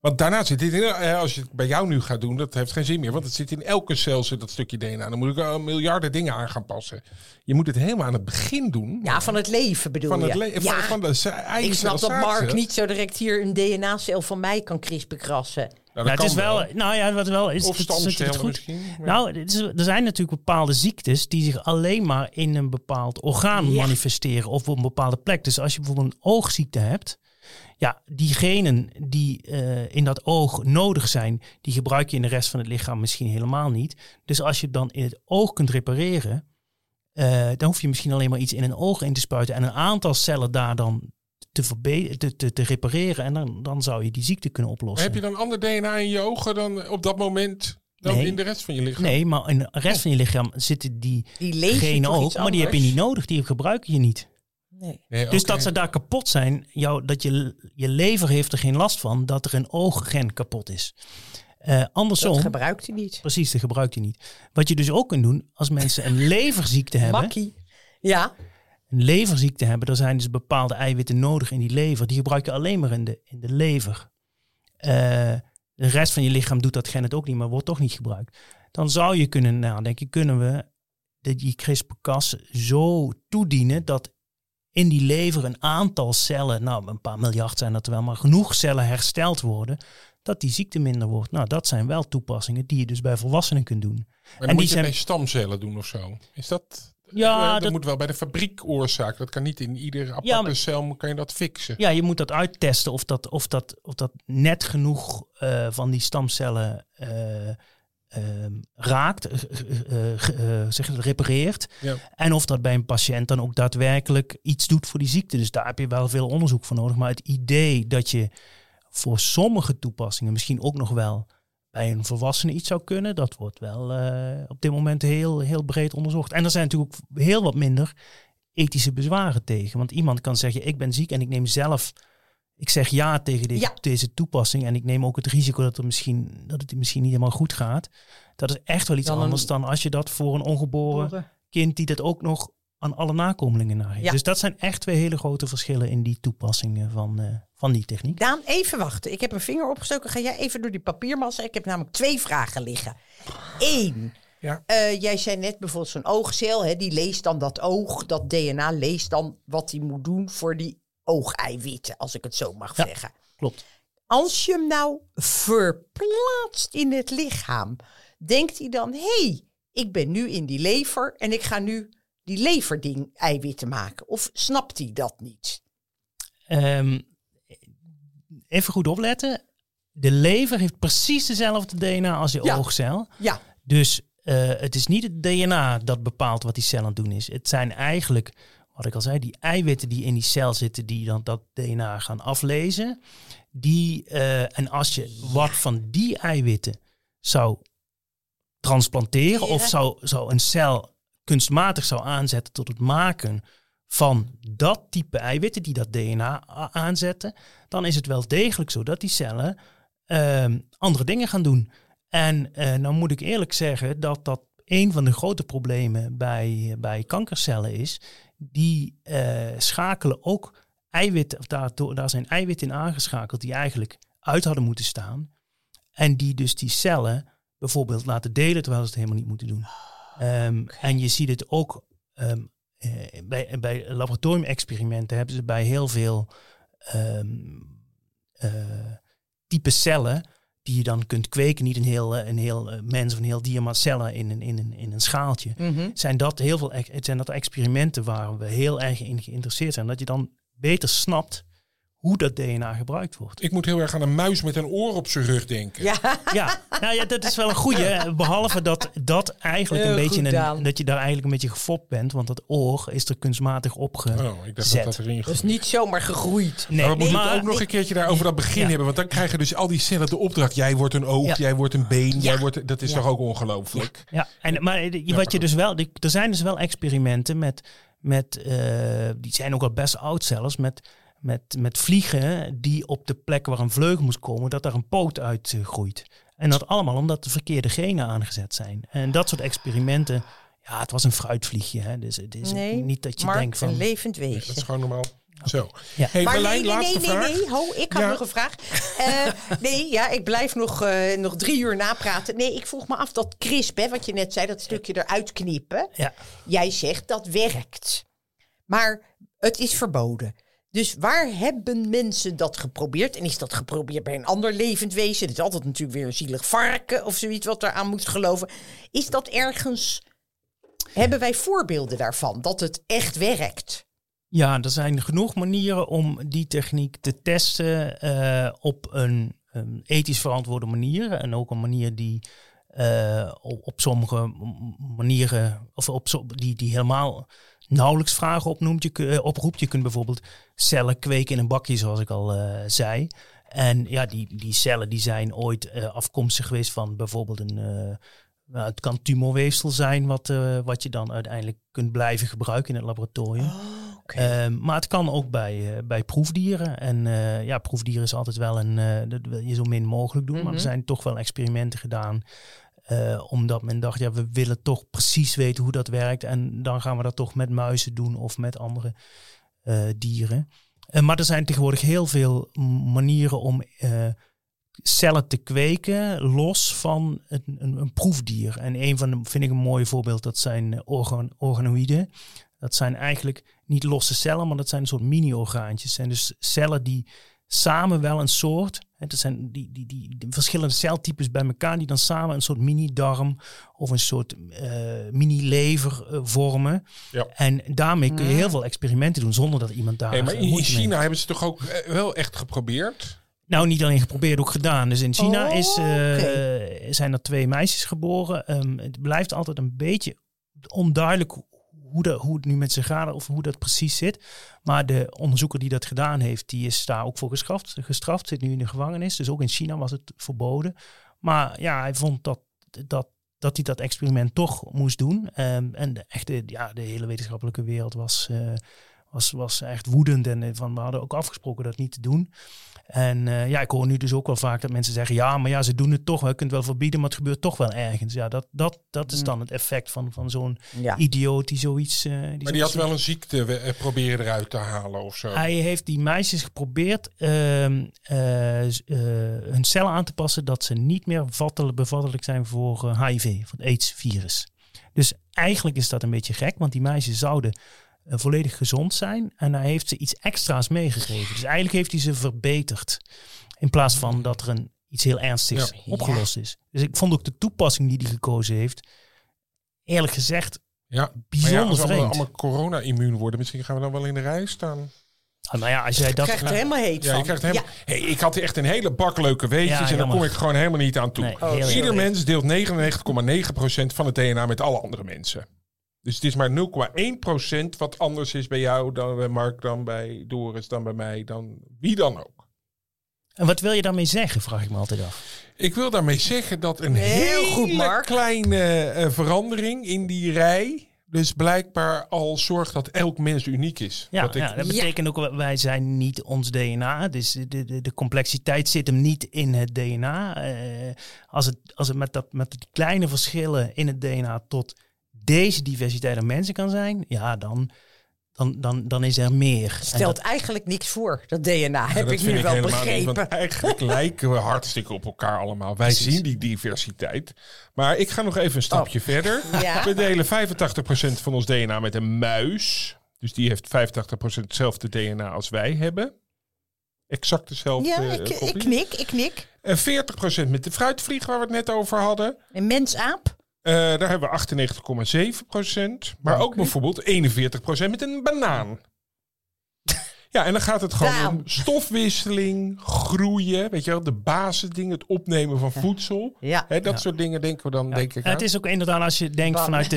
Want daarna zit dit in, eh, als je het bij jou nu gaat doen, dat heeft geen zin meer. Want het zit in elke cel, zit dat stukje DNA. Dan moet ik al miljarden dingen aan gaan passen. Je moet het helemaal aan het begin doen. Ja, van het leven bedoel van je? het leven, ja, van, van de za- eigen ik snap dat. Mark niet zo direct hier een DNA-cel van mij kan CRISPR-krassen. Nou, het is wel, nou ja, wat wel is. Of het is natuurlijk stamcellen goed. misschien. Ja. Nou, het is- er zijn natuurlijk bepaalde ziektes die zich alleen maar in een bepaald orgaan Ja. manifesteren of op een bepaalde plek. Dus als je bijvoorbeeld een oogziekte hebt, ja, die genen die eh, in dat oog nodig zijn, die gebruik je in de rest van het lichaam misschien helemaal niet. Dus als je het dan in het oog kunt repareren, eh, dan hoef je misschien alleen maar iets in een oog in te spuiten en een aantal cellen daar dan te, te, te, te repareren en dan, dan zou je die ziekte kunnen oplossen. Heb je dan ander DNA in je ogen dan op dat moment? dan Nee. in de rest van je lichaam? Nee, maar in de rest van je lichaam zitten die Die genen ook, maar die heb je niet nodig. Die gebruiken je niet. Nee. Nee, Dus dat ze daar kapot zijn, jou, dat je, je lever heeft er geen last van dat er een ooggen kapot is. Eh, andersom, Dat gebruikt hij niet. precies, dat gebruikt hij niet. Wat je dus ook kunt doen, als mensen een leverziekte hebben, Makkie. Ja, een leverziekte hebben, er zijn dus bepaalde eiwitten nodig in die lever. Die gebruik je alleen maar in de, in de lever. Eh, de rest van je lichaam doet dat gen het ook niet, maar wordt toch niet gebruikt. Dan zou je kunnen nadenken, kunnen we de, die CRISPR-Cas zo toedienen dat in die lever een aantal cellen, nou een paar miljard zijn dat er wel, maar genoeg cellen hersteld worden, dat die ziekte minder wordt. Nou, dat zijn wel toepassingen die je dus bij volwassenen kunt doen. Maar dan en moet die je zijn- bij stamcellen doen of zo. Is dat... Ja, eh, dat, dat- moet wel bij de fabriek oorzaken. Dat kan niet in iedere aparte maar- cel kan je dat fixen. Ja, je moet dat uittesten of dat, of dat, of dat net genoeg eh, van die stamcellen eh, raakt, eh, eh, eh, zeg het, repareert. Ja. En of dat bij een patiënt dan ook daadwerkelijk iets doet voor die ziekte. Dus daar heb je wel veel onderzoek voor nodig. Maar het idee dat je voor sommige toepassingen misschien ook nog wel bij een volwassene iets zou kunnen, dat wordt wel op dit moment heel, heel breed onderzocht. En er zijn natuurlijk ook heel wat minder ethische bezwaren tegen. Want iemand kan zeggen, ik ben ziek en ik neem zelf, ik zeg ja tegen deze, Ja. deze toepassing en ik neem ook het risico dat, er misschien, dat het misschien niet helemaal goed gaat. Dat is echt wel iets Dan een- anders dan als je dat voor een ongeboren kind die dat ook nog aan alle nakomelingen nageeft. Ja. Dus dat zijn echt twee hele grote verschillen in die toepassingen van, eh, van die techniek. Daan, even wachten. Ik heb een vinger opgestoken. Ga jij even door die papiermassa? Ik heb namelijk twee vragen liggen. Eén. Ja. eh, jij zei net bijvoorbeeld zo'n oogcel. Hè, die leest dan dat oog. Dat DNA leest dan wat hij moet doen voor die oogeiwitten. Als ik het zo mag Ja. zeggen. Klopt. Als je hem nou verplaatst in het lichaam. Denkt hij dan, hé, hey, ik ben nu in die lever. En ik ga nu die leverding eiwitten maken. Of snapt hij dat niet? Ehm, even goed opletten. De lever heeft precies dezelfde DNA als je Ja. oogcel. Ja, Dus eh, het is niet het DNA dat bepaalt wat die cel aan het doen is. Het zijn eigenlijk, wat ik al zei, die eiwitten die in die cel zitten, die dan dat DNA gaan aflezen. Die, eh, en als je wat van die eiwitten zou transplanteren of zou, zou een cel kunstmatig zou aanzetten tot het maken van dat type eiwitten die dat DNA aanzetten, dan is het wel degelijk zo dat die cellen ehm, andere dingen gaan doen. En eh, nou moet ik eerlijk zeggen dat dat een van de grote problemen bij, bij kankercellen is. Die eh, schakelen ook eiwitten, of daardoor, daar zijn eiwitten in aangeschakeld die eigenlijk uit hadden moeten staan. En die dus die cellen bijvoorbeeld laten delen terwijl ze het helemaal niet moeten doen. Ehm, En je ziet het ook ehm, eh, bij, bij laboratoriumexperimenten hebben ze bij heel veel eh, type cellen die je dan kunt kweken, niet een heel, eh, een heel eh, mens of een heel dier, maar cellen in een, in een, in een schaaltje. Mhm. Zijn dat heel veel het zijn dat experimenten waar we heel erg in geïnteresseerd zijn, dat je dan beter snapt hoe dat DNA gebruikt wordt. Ik moet heel erg aan een muis met een oor op zijn rug denken. ja. Ja, nou ja, dat is wel een goeie. Behalve dat dat eigenlijk Heel een beetje een, dat je daar eigenlijk een beetje gefopt bent, want dat oor is er kunstmatig opge. Oh, ik dacht dat dat erin Dat is niet zomaar gegroeid. Nee, maar we moeten maar- ook nog een keertje daar over dat begin Ja. hebben. Want dan krijgen dus al die cellen de opdracht. Jij wordt een oog, Ja. jij wordt een been. Jij wordt, dat is Ja. toch ook ongelooflijk? Ja, en, maar Ja, wat je dus wel, er zijn dus wel experimenten met, met eh, die zijn ook al best oud zelfs, met, met, met vliegen die op de plek waar een vleugel moest komen, dat daar een poot uit groeit. En dat allemaal omdat de verkeerde genen aangezet zijn. En dat soort experimenten, ja, het was een fruitvliegje. Hè? Dus het is Nee, niet dat je maar denkt van... een levend Dat wezen. is gewoon normaal. Zo. Ja. Hey, Maar nee, Marlijn, nee, nee, laatste nee, vraag. nee, ho, ik had Ja. nog een vraag. Eh, nee, ja, ik blijf nog, eh, nog drie uur napraten. Nee, ik vroeg me af dat crisp, hè, wat je net zei, dat stukje eruit knippen. Ja. Jij zegt dat werkt. Maar het is verboden. Dus waar hebben mensen dat geprobeerd? En is dat geprobeerd bij een ander levend wezen? Het is altijd natuurlijk weer een zielig varken of zoiets wat eraan moet geloven. Is dat ergens... Hebben wij voorbeelden daarvan, dat het echt werkt? Ja, er zijn genoeg manieren om die techniek te testen eh, op een, ethisch verantwoorde manier. En ook een manier die eh, op, op sommige manieren, of op die, die helemaal nauwelijks vragen opnoemt, je, eh, oproept. Je kunt bijvoorbeeld cellen kweken in een bakje, zoals ik al eh, zei. En ja, die, die cellen die zijn ooit eh, afkomstig geweest van bijvoorbeeld een... nou, het kan tumorweefsel zijn wat, wat je dan uiteindelijk kunt blijven gebruiken in het laboratorium. Oh. Ehm, maar het kan ook bij, bij proefdieren. En ja, proefdieren is altijd wel een. dat wil je zo min mogelijk doen. Maar Mhm. er zijn toch wel experimenten gedaan. Eh, omdat men dacht, ja, we willen toch precies weten hoe dat werkt. En dan gaan we dat toch met muizen doen of met andere eh, dieren. Eh, maar er zijn tegenwoordig heel veel manieren om cellen te kweken los van een, een, een proefdier. En een van de, vind ik een mooi voorbeeld, dat zijn organ, organoïden. Dat zijn eigenlijk niet losse cellen, maar dat zijn een soort mini-orgaantjes. En dus cellen die samen wel een soort, dat zijn die, die, die, die verschillende celtypes bij elkaar, die dan samen een soort mini-darm of een soort eh, mini-lever eh, vormen. Ja. En daarmee kun je heel veel experimenten doen zonder dat iemand daar. Hey, maar in, in moeite mee China hebben ze toch ook eh, wel echt geprobeerd? nou, niet alleen geprobeerd, ook gedaan. Dus in China Oh, is, eh, zijn er twee meisjes geboren. Ehm, het blijft altijd een beetje onduidelijk hoe, dat, hoe het nu met ze gaat of hoe dat precies zit. Maar de onderzoeker die dat gedaan heeft, die is daar ook voor gestraft. gestraft zit nu in de gevangenis. Dus ook in China was het verboden. Maar ja, hij vond dat, dat, dat hij dat experiment toch moest doen. Ehm, en de, echte, ja, de hele wetenschappelijke wereld was, eh, was, was echt woedend. En eh, van, we hadden ook afgesproken dat niet te doen. En eh, ja, ik hoor nu dus ook wel vaak dat mensen zeggen: ja, maar ja, ze doen het toch. wel. Je kunt het wel verbieden, maar het gebeurt toch wel ergens. Ja, dat, dat, dat is Mm. dan het effect van, van zo'n ja. idioot die zoiets. eh, die Maar die had wel een ziekte eh, proberen eruit te halen of zo. hij heeft die meisjes geprobeerd ehm, eh, eh, hun cellen aan te passen dat ze niet meer vattelijk, bevattelijk zijn voor HIV, voor het AIDS-virus. Dus eigenlijk is dat een beetje gek, want die meisjes zouden volledig gezond zijn en hij heeft ze iets extra's meegegeven. Dus eigenlijk heeft hij ze verbeterd in plaats van dat er een, iets heel ernstigs Ja. opgelost is. Dus ik vond ook de toepassing die hij gekozen heeft, eerlijk gezegd, ja, maar ja, bijzonder als we allemaal, allemaal corona-immuun worden, misschien gaan we dan wel in de rij staan. Ah, nou ja, als jij dat... krijgt er helemaal heet Ja, van. je krijgt helemaal... Hey, ik had echt een hele bak leuke weetjes Ja, en daar kom ik gewoon helemaal niet aan toe. Nee, Oh, heel sorry. Ieder mens deelt 99,9% van het DNA met alle andere mensen. Dus het is maar 0,1% wat anders is bij jou dan bij Mark, dan bij Doris, dan bij mij, dan wie dan ook. En wat wil je daarmee zeggen, vraag ik me altijd af. Ik wil daarmee zeggen dat een Heel hele goed, Mark. kleine eh, verandering in die rij dus blijkbaar al zorgt dat elk mens uniek is. Ja, dat ik, ja, dat Ja. betekent ook, wel, wij zijn niet ons DNA. Dus de, de, de complexiteit zit hem niet in het DNA. Eh, als het, als het met, dat, met die kleine verschillen in het DNA tot deze diversiteit aan mensen kan zijn, ja, dan, dan, dan, dan is er meer. Stelt dat- eigenlijk niks voor, dat DNA. Ja, heb dat ik vind nu wel helemaal niet, begrepen. want eigenlijk lijken we hartstikke op elkaar allemaal. Wij Precies. zien die diversiteit. Maar ik ga nog even een stapje verder. Oh. Ja. We delen 85% van ons DNA met een muis. Dus die heeft 85% hetzelfde DNA als wij hebben. Exact dezelfde Ja, eh, ik, ik knik, ik knik. En 40% met de fruitvlieg waar we het net over hadden. Een mensaap. Eh, daar hebben we 98,7%. Maar ook bijvoorbeeld 41% met een banaan. Ja, en dan gaat het gewoon om stofwisseling, groeien, weet je wel, de basisdingen, het opnemen van voedsel. Ja. Hè, dat Ja. soort dingen denken we dan, denk ik het is ook inderdaad als je denkt vanuit de,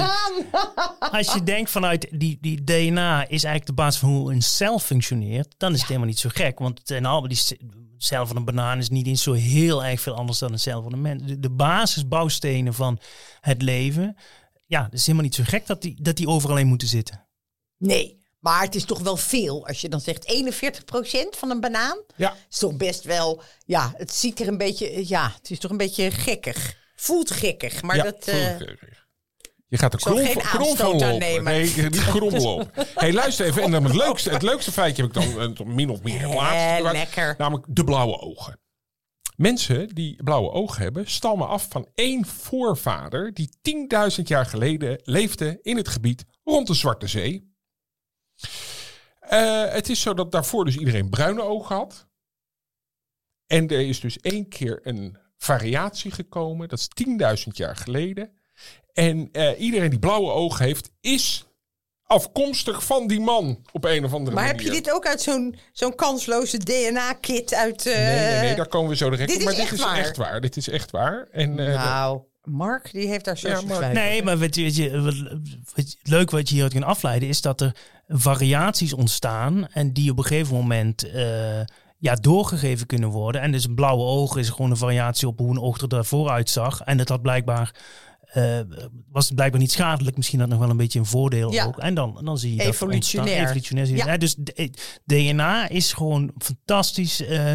als je denkt vanuit die, die DNA is eigenlijk de basis van hoe een cel functioneert, dan is het helemaal niet zo gek. Want zijn allemaal die cel van een banaan is niet eens zo heel erg veel anders dan een cel van een mens. De, de basisbouwstenen van het leven, ja, het is helemaal niet zo gek dat die, dat die overal in moeten zitten. Nee, maar het is toch wel veel. Als je dan zegt 41% van een banaan. Ja, is toch best wel... Ja, het ziet er een beetje... Ja, het is toch een beetje gekkig. Voelt gekkig, maar ja, dat... eh, Je gaat er krom, geen van- lopen. nemen. Nee, niet krom lopen. hey, luister even. En dan het leukste, het leukste feitje heb ik dan eh, min of meer geplaatst. Eh, lekker. Namelijk de blauwe ogen. Mensen die blauwe ogen hebben, stammen af van één voorvader die 10.000 jaar geleden leefde in het gebied rond de Zwarte Zee. Eh, het is zo dat daarvoor dus iedereen bruine ogen had. En er is dus één keer een variatie gekomen. Dat is 10.000 jaar geleden. En eh, iedereen die blauwe ogen heeft, is afkomstig van die man op een of andere maar heb manier. je dit ook uit zo'n zo'n kansloze DNA-kit uit... eh, Nee, nee, nee, daar komen we zo direct dit op. Maar dit is waar. echt waar. Dit is echt waar. En, eh, Nou, Mark, die heeft daar zo Ja, Mark. Nee, maar weet je, weet je, wat, wat- leuk wat je hieruit kan afleiden is dat er variaties ontstaan en die op een gegeven moment eh, ja, doorgegeven kunnen worden. En dus een blauwe oog is gewoon een variatie op hoe een oog er daarvoor uitzag. En dat had blijkbaar eh, was het blijkbaar niet schadelijk. Misschien dat nog wel een beetje een voordeel Ja. ook. En dan, dan zie je Evolutionair. dat ontstaan. Evolutionair. Ja. Dus DNA is gewoon fantastisch. eh,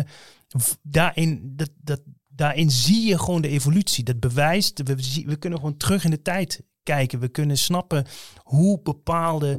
daarin, dat, dat, daarin zie je gewoon de evolutie. Dat bewijst, we, we kunnen gewoon terug in de tijd kijken. We kunnen snappen hoe bepaalde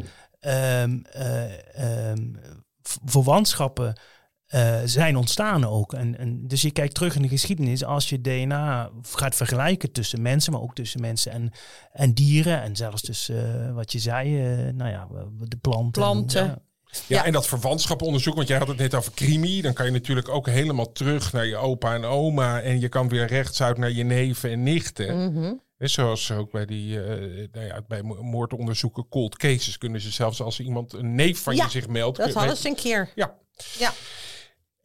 v- verwantschappen eh, zijn ontstaan ook. En, en, dus je kijkt terug in de geschiedenis als je DNA gaat vergelijken tussen mensen, maar ook tussen mensen en, en dieren. En zelfs tussen eh, wat je zei, eh, nou ja, de planten. Planten. Ja. Ja, Ja. en dat verwantschappenonderzoek, want jij had het net over crimi. Dan kan je natuurlijk ook helemaal terug naar je opa en oma. En je kan weer rechtsuit naar je neven en nichten. Mhm. Hè, Zoals ook bij die, eh, nou ja, bij mo- moordonderzoeken, cold cases, kunnen ze zelfs als iemand een neef van Ja, je zich meldt. Dat hadden ze een keer. Ja. Ja.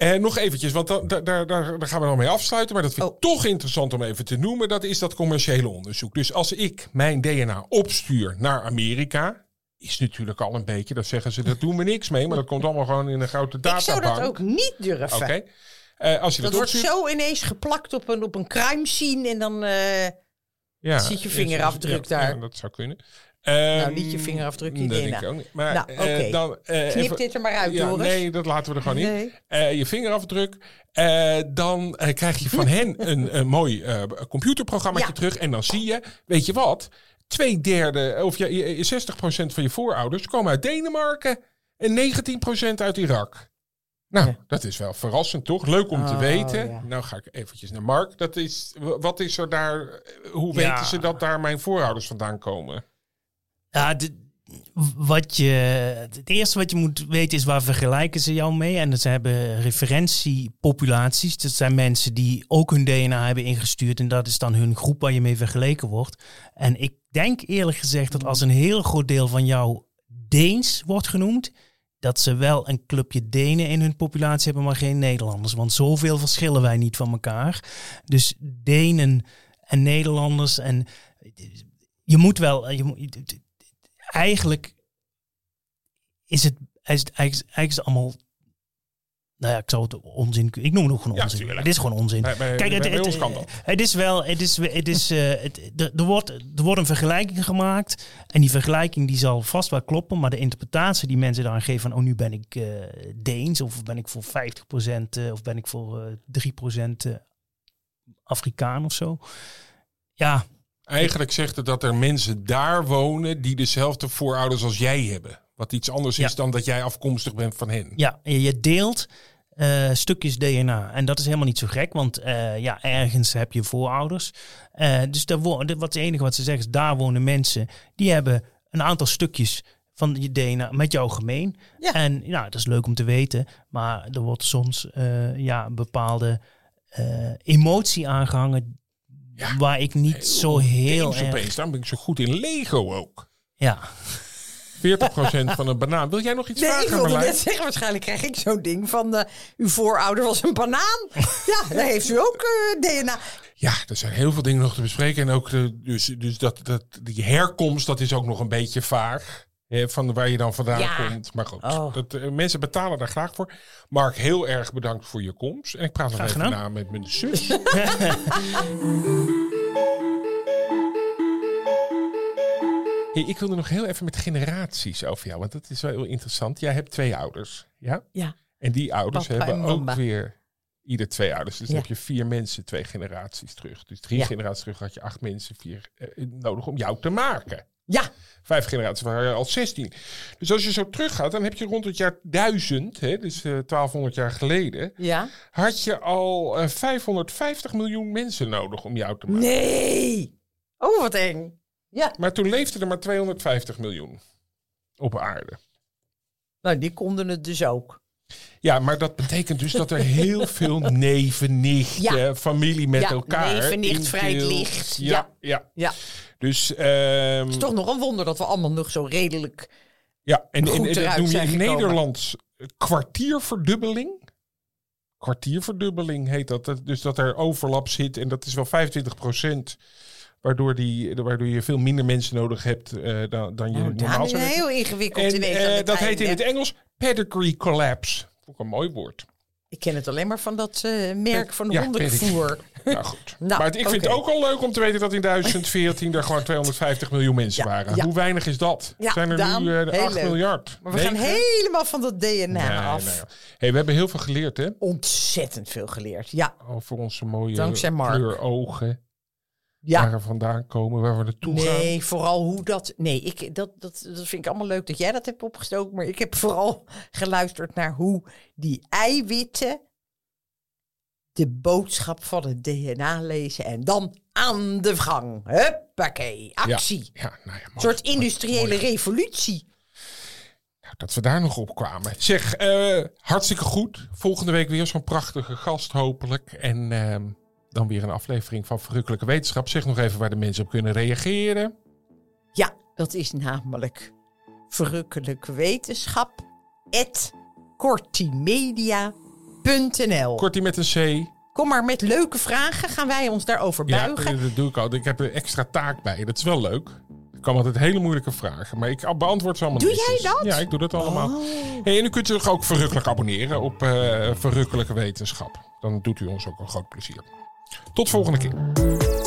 En nog eventjes, want da- da- daar, daar, daar gaan we dan mee afsluiten. Maar dat vind ik Oh. toch interessant om even te noemen. Dat is dat commerciële onderzoek. Dus als ik mijn DNA opstuur naar Amerika. Is natuurlijk al een beetje, dat zeggen ze, dat doen we niks mee. Maar dat komt allemaal gewoon in een grote Ik databank. zou dat ook niet durven. Oké. Eh, als je dat, Dat wordt opstuurt, zo ineens geplakt op een, op een crime scene en dan... eh, ja, ziet je vingerafdruk is- daar. Ja, dat zou kunnen. Nou, niet je vingerafdruk, DNA. denk ik ook niet. Maar Nou, eh, dan, eh, knip even- dit er maar uit, ja, Joris. Nee, dat laten we er gewoon in. Nee. Eh, je vingerafdruk. Eh, dan eh, krijg je van hen een, een mooi eh computerprogramma Ja. terug. En dan zie je, weet je wat? Twee derde, of je, je, je 60% van je voorouders komen uit Denemarken. En 19% uit Irak. Nou, Ja. dat is wel verrassend, toch? Leuk om te Oh, weten. ja. Nou ga ik eventjes naar Mark. Dat is, wat is er daar? Hoe Ja. weten ze dat daar mijn voorouders vandaan komen? Ja, wat je, het eerste wat je moet weten is waar vergelijken ze jou mee. En ze hebben referentiepopulaties. Dat zijn mensen die ook hun DNA hebben ingestuurd. En dat is dan hun groep waar je mee vergeleken wordt. En ik denk eerlijk gezegd dat als een heel groot deel van jou Deens wordt genoemd, dat ze wel een clubje Denen in hun populatie hebben, maar geen Nederlanders. Want zoveel verschillen wij niet van elkaar. Dus Denen en Nederlanders en je moet wel, je moet, eigenlijk is het, is het eigenlijk, is het allemaal, nou ja, ik zou het onzin, ik noem het ook gewoon Ja, onzin. tuurlijk. het is gewoon onzin. Bij, bij, Kijk, bij, het, het, dat. het is wel, het is, het is, eh, het, er, wordt, er wordt een vergelijking gemaakt en die vergelijking die zal vast wel kloppen, maar de interpretatie die mensen daaraan geven van, oh nu ben ik eh, Deens of ben ik voor 50% eh, of ben ik voor eh 3% eh, Afrikaan of zo. Ja, Eigenlijk zegt het dat er mensen daar wonen die dezelfde voorouders als jij hebben. Wat iets anders is dan dat jij afkomstig bent van hen. Ja, je deelt eh, stukjes DNA. En dat is helemaal niet zo gek, want eh, ja, ergens heb je voorouders. Eh, dus daar wat het enige wat ze zeggen is, daar wonen mensen die hebben een aantal stukjes van je DNA met jou gemeen. Ja. En ja, dat is leuk om te weten, maar er wordt soms eh, ja, een bepaalde eh, emotie aangehangen Ja. waar ik niet zo heel erg... opeens, daarom ben ik zo goed in Lego ook. Ja. 40% van een banaan. Wil jij nog iets Nee, ik vragen, wilde Marlijn? net zeggen, waarschijnlijk krijg ik zo'n ding van... eh, uw voorouder was een banaan. ja, daar heeft u ook eh, DNA. Ja, er zijn heel veel dingen nog te bespreken. En ook de, dus, dus dat, dat, die herkomst, dat is ook nog een beetje vaag. Hè, van waar je dan vandaan Ja. komt. Maar goed, Oh. dat, eh, mensen betalen daar graag voor. Mark, heel erg bedankt voor je komst. En ik praat nog Graag even gedaan. na met mijn zus. Hey, ik wilde nog heel even met generaties over jou, want dat is wel heel interessant. Jij hebt twee ouders, ja? Ja. En die ouders Papa hebben ook weer ieder twee ouders. Dus dan heb je vier mensen, twee generaties terug. Dus drie Ja. generaties terug had je acht mensen vier, eh, nodig om jou te maken. Ja, Vijf generaties waren al 16. Dus als je zo teruggaat, dan heb je rond het jaar 1000, hè, dus eh 1200 jaar geleden, ja. had je al eh, 550 miljoen mensen nodig om jou te maken. Nee. Oh, wat eng. Ja. Maar toen leefden er maar 250 miljoen op aarde. Nou, die konden het dus ook. Ja, maar dat betekent dus dat er heel veel neven, nichten, Ja. familie met Ja, elkaar. neven, nicht, vrij licht. Ja, Ja. ja. Dus ehm, Het is toch nog een wonder dat we allemaal nog zo redelijk... ja, en, en, goed en dat noem je in gekomen. Nederlands kwartierverdubbeling. Kwartierverdubbeling heet dat. Dus dat er overlap zit en dat is wel 25 procent. Waardoor, die, waardoor je veel minder mensen nodig hebt eh, dan, dan je Oh, normaal zou is hebben. heel ingewikkeld En eh, het dat heet in het Engels pedigree collapse. Vond ik een mooi woord. Ik ken het alleen maar van dat eh, merk van Ja, hondenvoer. Nou goed. Nou, maar ik vind het ook al leuk om te weten dat in 2014 er gewoon 250 miljoen mensen Ja, waren. ja. Hoe weinig is dat? Ja, Zijn er Daan, nu eh, heel 8 leuk. miljard? Maar we gaan helemaal van dat DNA Nee, af. nee. Hey, we hebben heel veel geleerd hè? Ontzettend veel geleerd. Ja, Over onze mooie Dankzij kleurogen. ja. Waar we vandaan komen, waar we naartoe gaan. Nee, vooral hoe dat. Nee, ik, dat, dat, dat vind ik allemaal leuk dat jij dat hebt opgestoken. Maar ik heb vooral geluisterd naar hoe die eiwitten de boodschap van het DNA lezen. En dan aan de gang. Huppakee, actie. ja, nou ja, Een soort industriële Mooi. revolutie. Nou, dat we daar nog op kwamen. Zeg, eh, hartstikke goed. Volgende week weer zo'n prachtige gast hopelijk. En ehm, dan weer een aflevering van Verrukkelijke Wetenschap. Zeg nog even waar de mensen op kunnen reageren. Ja, dat is namelijk verrukkelijke wetenschap. kortimedia.nl. Kortie met een C. Kom maar met leuke vragen. Gaan wij ons daarover Ja, buigen? dat doe ik al. Ik heb een extra taak bij. Dat is wel leuk. Er komen altijd hele moeilijke vragen. Maar ik beantwoord ze allemaal Doe jij dat? Ja, ik doe dat allemaal. Oh. Hey, en u kunt zich ook verrukkelijk abonneren op eh, Verrukkelijke Wetenschap. Dan doet u ons ook een groot plezier. Tot volgende keer.